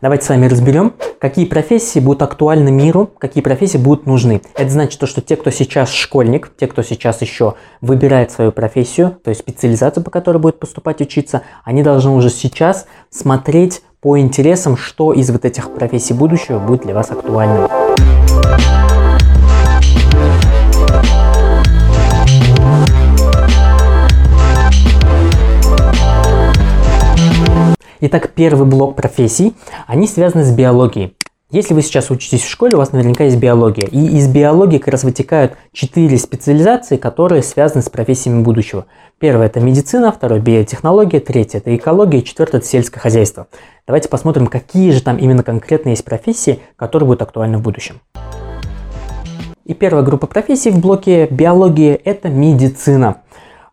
Давайте с вами разберем, какие профессии будут актуальны миру, какие профессии будут нужны. Это значит, то, что те, кто сейчас школьник, те, кто сейчас еще выбирает свою профессию, то есть специализацию, по которой будет поступать учиться, они должны уже сейчас смотреть по интересам, что из вот этих профессий будущего будет для вас актуальным. Итак, первый блок профессий, они связаны с биологией. Если вы сейчас учитесь в школе, у вас наверняка есть биология. И из биологии как раз вытекают четыре специализации, которые связаны с профессиями будущего. Первое – это медицина, второе – биотехнология, третье – это экология, четвертое – это сельское хозяйство. Давайте посмотрим, какие же там именно конкретно есть профессии, которые будут актуальны в будущем. И первая группа профессий в блоке биологии – это медицина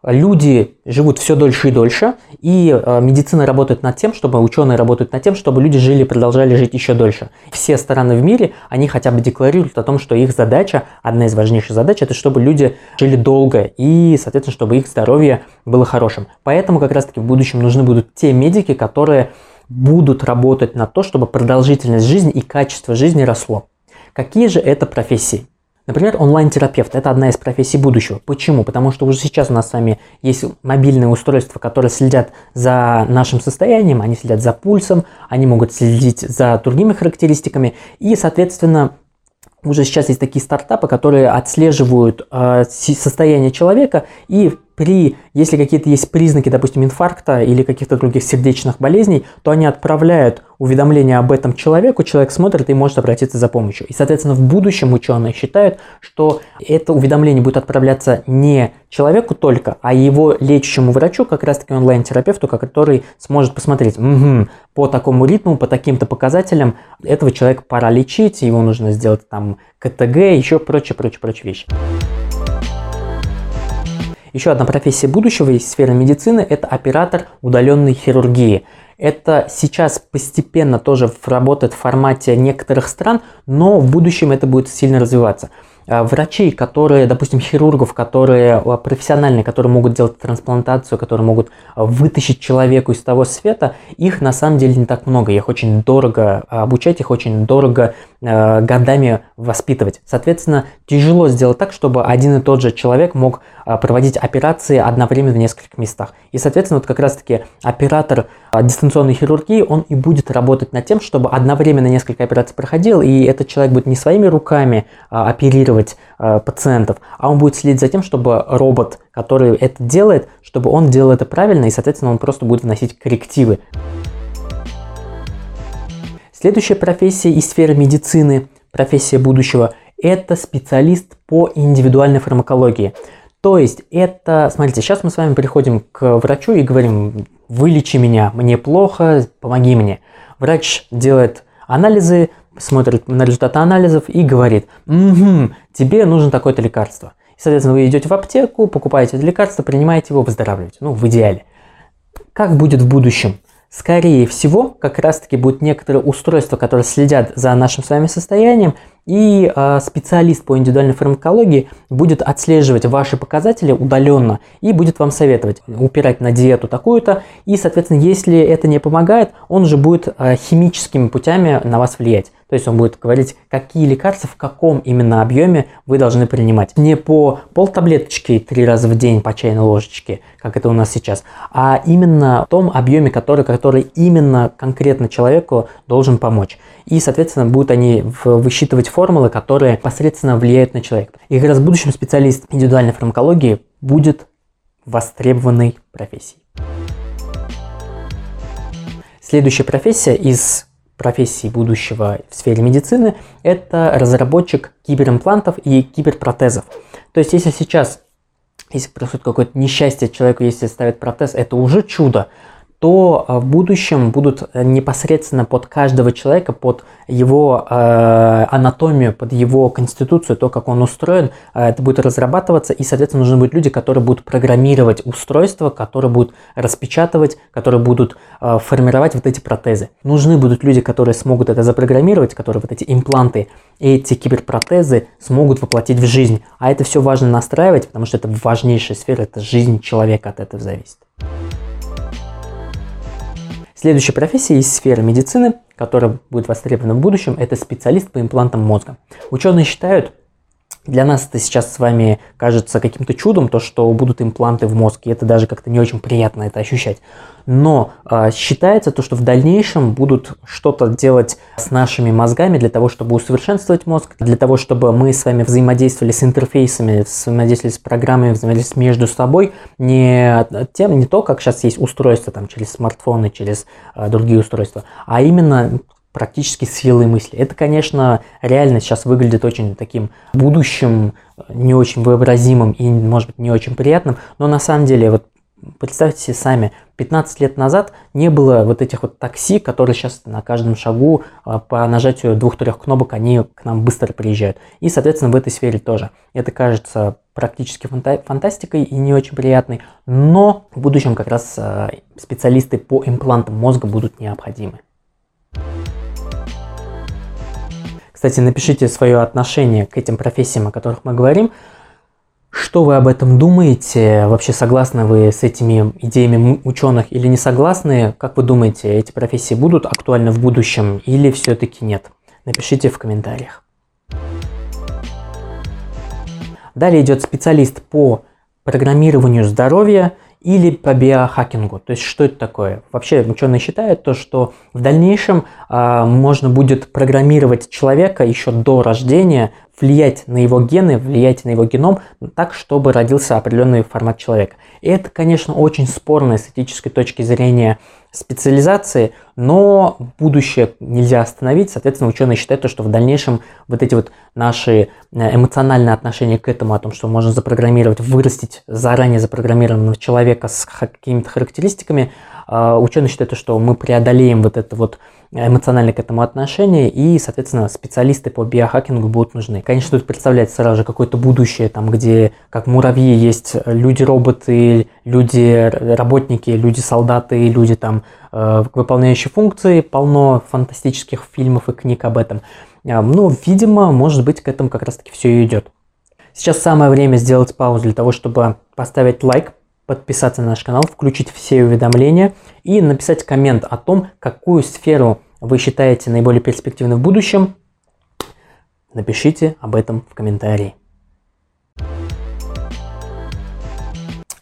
люди живут все дольше и дольше, и э, медицина работает над тем, чтобы ученые работают над тем, чтобы люди жили и продолжали жить еще дольше. Все страны в мире, они хотя бы декларируют о том, что их задача, одна из важнейших задач, это чтобы люди жили долго и, соответственно, чтобы их здоровье было хорошим. Поэтому как раз-таки в будущем нужны будут те медики, которые будут работать на то, чтобы продолжительность жизни и качество жизни росло. Какие же это профессии? Например, онлайн-терапевт – это одна из профессий будущего. Почему? Потому что уже сейчас у нас с вами есть мобильные устройства, которые следят за нашим состоянием, они следят за пульсом, они могут следить за другими характеристиками, и, соответственно, уже сейчас есть такие стартапы, которые отслеживают э, состояние человека и при, если какие-то есть признаки, допустим, инфаркта или каких-то других сердечных болезней, то они отправляют уведомление об этом человеку, человек смотрит и может обратиться за помощью. И, соответственно, в будущем ученые считают, что это уведомление будет отправляться не человеку только, а его лечащему врачу, как раз-таки онлайн-терапевту, который сможет посмотреть, угу, по такому ритму, по таким-то показателям этого человека пора лечить, его нужно сделать там КТГ, еще прочее, прочее, прочее вещи. Еще одна профессия будущего из сферы медицины – это оператор удаленной хирургии. Это сейчас постепенно тоже работает в формате некоторых стран, но в будущем это будет сильно развиваться. А, врачей, которые, допустим, хирургов, которые а, профессиональные, которые могут делать трансплантацию, которые могут а, вытащить человеку из того света, их на самом деле не так много. Их очень дорого обучать, их очень дорого годами воспитывать. Соответственно, тяжело сделать так, чтобы один и тот же человек мог проводить операции одновременно в нескольких местах. И, соответственно, вот как раз-таки оператор дистанционной хирургии, он и будет работать над тем, чтобы одновременно несколько операций проходил, и этот человек будет не своими руками оперировать, оперировать э, пациентов, а он будет следить за тем, чтобы робот, который это делает, чтобы он делал это правильно, и, соответственно, он просто будет вносить коррективы. Следующая профессия из сферы медицины, профессия будущего, это специалист по индивидуальной фармакологии. То есть это, смотрите, сейчас мы с вами приходим к врачу и говорим, вылечи меня, мне плохо, помоги мне. Врач делает анализы, смотрит на результаты анализов и говорит, угу, тебе нужно такое-то лекарство. И, соответственно, вы идете в аптеку, покупаете это лекарство, принимаете его, выздоравливаете. Ну, в идеале. Как будет в будущем? Скорее всего, как раз-таки будут некоторые устройства, которые следят за нашим с вами состоянием и э, специалист по индивидуальной фармакологии будет отслеживать ваши показатели удаленно и будет вам советовать упирать на диету такую-то. И, соответственно, если это не помогает, он же будет э, химическими путями на вас влиять. То есть он будет говорить, какие лекарства, в каком именно объеме вы должны принимать. Не по полтаблеточки три раза в день по чайной ложечке, как это у нас сейчас, а именно в том объеме, который, который именно конкретно человеку должен помочь. И, соответственно, будут они высчитывать формулы, которые непосредственно влияют на человека. И как раз в будущем специалист индивидуальной фармакологии будет востребованной профессией. Следующая профессия из профессий будущего в сфере медицины – это разработчик киберимплантов и киберпротезов. То есть, если сейчас, если происходит какое-то несчастье человеку, если ставят протез, это уже чудо, то э, в будущем будут э, непосредственно под каждого человека, под его э, анатомию, под его конституцию, то, как он устроен, э, это будет разрабатываться, и, соответственно, нужны будут люди, которые будут программировать устройства, которые будут распечатывать, которые будут э, формировать вот эти протезы. Нужны будут люди, которые смогут это запрограммировать, которые вот эти импланты, эти киберпротезы смогут воплотить в жизнь. А это все важно настраивать, потому что это важнейшая сфера, это жизнь человека от этого зависит. Следующая профессия из сферы медицины которая будет востребована в будущем, это специалист по имплантам мозга. Ученые считают, для нас это сейчас с вами кажется каким-то чудом, то, что будут импланты в мозг, и это даже как-то не очень приятно это ощущать. Но э, считается то, что в дальнейшем будут что-то делать с нашими мозгами для того, чтобы усовершенствовать мозг, для того, чтобы мы с вами взаимодействовали с интерфейсами, взаимодействовали с программами, взаимодействовали между собой, не, тем, не то, как сейчас есть устройства там, через смартфоны, через э, другие устройства, а именно практически силой мысли. Это, конечно, реально сейчас выглядит очень таким будущим, не очень вообразимым и, может быть, не очень приятным, но на самом деле, вот представьте себе сами, 15 лет назад не было вот этих вот такси, которые сейчас на каждом шагу а, по нажатию двух-трех кнопок они к нам быстро приезжают. И, соответственно, в этой сфере тоже. Это кажется практически фанта фантастикой и не очень приятной, но в будущем как раз а, специалисты по имплантам мозга будут необходимы. Кстати, напишите свое отношение к этим профессиям, о которых мы говорим. Что вы об этом думаете? Вообще согласны вы с этими идеями ученых или не согласны? Как вы думаете, эти профессии будут актуальны в будущем или все-таки нет? Напишите в комментариях. Далее идет специалист по программированию здоровья – или по биохакингу. То есть что это такое? Вообще ученые считают то, что в дальнейшем э, можно будет программировать человека еще до рождения, влиять на его гены, влиять на его геном так, чтобы родился определенный формат человека. И это, конечно, очень спорно с этической точки зрения специализации, но будущее нельзя остановить. Соответственно, ученые считают, что в дальнейшем вот эти вот наши э, эмоциональные отношения к этому, о том, что можно запрограммировать, вырастить заранее запрограммированного человека с какими-то характеристиками, а, ученые считают, что мы преодолеем вот это вот эмоциональное к этому отношение, и, соответственно, специалисты по биохакингу будут нужны. Конечно, тут представляется сразу же какое-то будущее, там, где как муравьи есть люди-роботы, люди-работники, люди-солдаты, люди там, э, выполняющие функции, полно фантастических фильмов и книг об этом. А, ну, видимо, может быть, к этому как раз-таки все и идет. Сейчас самое время сделать паузу для того, чтобы поставить лайк подписаться на наш канал, включить все уведомления и написать коммент о том, какую сферу вы считаете наиболее перспективной в будущем. Напишите об этом в комментарии.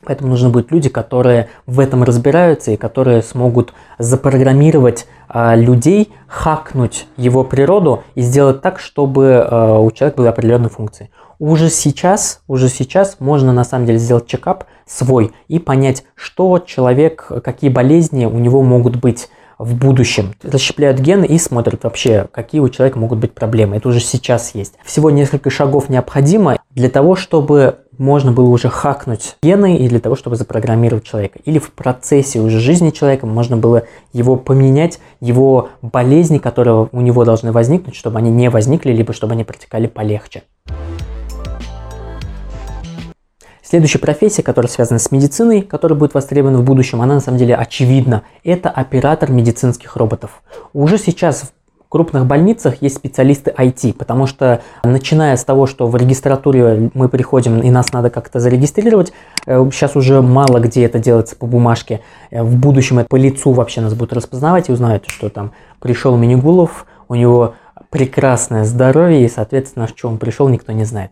Поэтому нужны будут люди, которые в этом разбираются и которые смогут запрограммировать э, людей, хакнуть его природу и сделать так, чтобы э, у человека были определенные функции. Уже сейчас, уже сейчас можно на самом деле сделать чекап свой и понять, что человек, какие болезни у него могут быть в будущем. Расщепляют гены и смотрят вообще, какие у человека могут быть проблемы. Это уже сейчас есть. Всего несколько шагов необходимо для того, чтобы можно было уже хакнуть гены и для того, чтобы запрограммировать человека. Или в процессе уже жизни человека можно было его поменять, его болезни, которые у него должны возникнуть, чтобы они не возникли, либо чтобы они протекали полегче. Следующая профессия, которая связана с медициной, которая будет востребована в будущем, она на самом деле очевидна. Это оператор медицинских роботов. Уже сейчас крупных больницах есть специалисты IT, потому что начиная с того, что в регистратуре мы приходим и нас надо как-то зарегистрировать, э, сейчас уже мало где это делается по бумажке. Э, в будущем это по лицу вообще нас будут распознавать и узнают, что там пришел Минигулов, у него прекрасное здоровье и, соответственно, что он пришел, никто не знает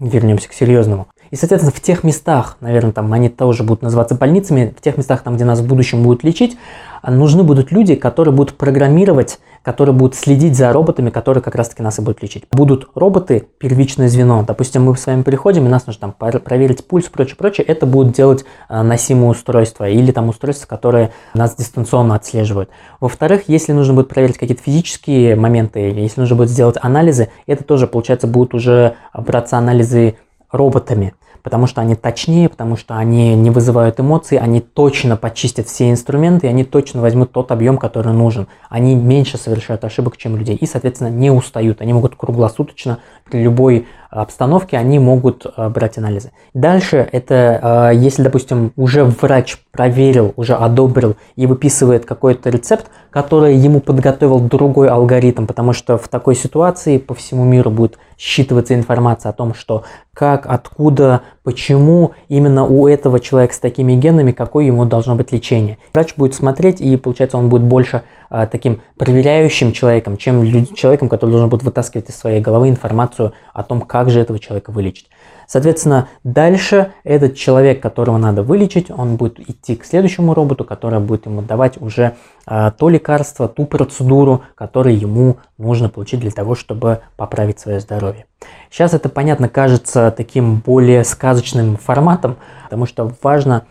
вернемся к серьезному. И, соответственно, в тех местах, наверное, там они тоже будут называться больницами, в тех местах, там, где нас в будущем будут лечить, нужны будут люди, которые будут программировать, которые будут следить за роботами, которые как раз-таки нас и будут лечить. Будут роботы, первичное звено. Допустим, мы с вами приходим, и нас нужно там проверить пульс, прочее, прочее. Это будут делать э, носимые устройства или там устройства, которые нас дистанционно отслеживают. Во-вторых, если нужно будет проверить какие-то физические моменты, если нужно будет сделать анализы, это тоже, получается, будут уже браться анализы роботами потому что они точнее, потому что они не вызывают эмоций, они точно почистят все инструменты, и они точно возьмут тот объем, который нужен. Они меньше совершают ошибок, чем людей, и, соответственно, не устают. Они могут круглосуточно при любой обстановке они могут э, брать анализы. Дальше это, э, если, допустим, уже врач проверил, уже одобрил и выписывает какой-то рецепт, который ему подготовил другой алгоритм, потому что в такой ситуации по всему миру будет считываться информация о том, что как, откуда, почему именно у этого человека с такими генами, какое ему должно быть лечение. Врач будет смотреть, и получается он будет больше а, таким проверяющим человеком, чем человеком, который должен будет вытаскивать из своей головы информацию о том, как же этого человека вылечить. Соответственно, дальше этот человек, которого надо вылечить, он будет идти к следующему роботу, который будет ему давать уже а, то лекарство, ту процедуру, которую ему нужно получить для того, чтобы поправить свое здоровье. Сейчас это, понятно, кажется таким более сказочным форматом, потому что важно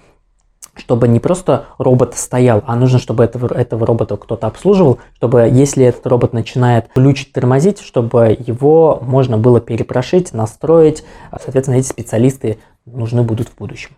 чтобы не просто робот стоял, а нужно, чтобы этого, этого робота кто-то обслуживал, чтобы если этот робот начинает глючить, тормозить, чтобы его можно было перепрошить, настроить. Соответственно, эти специалисты нужны будут в будущем.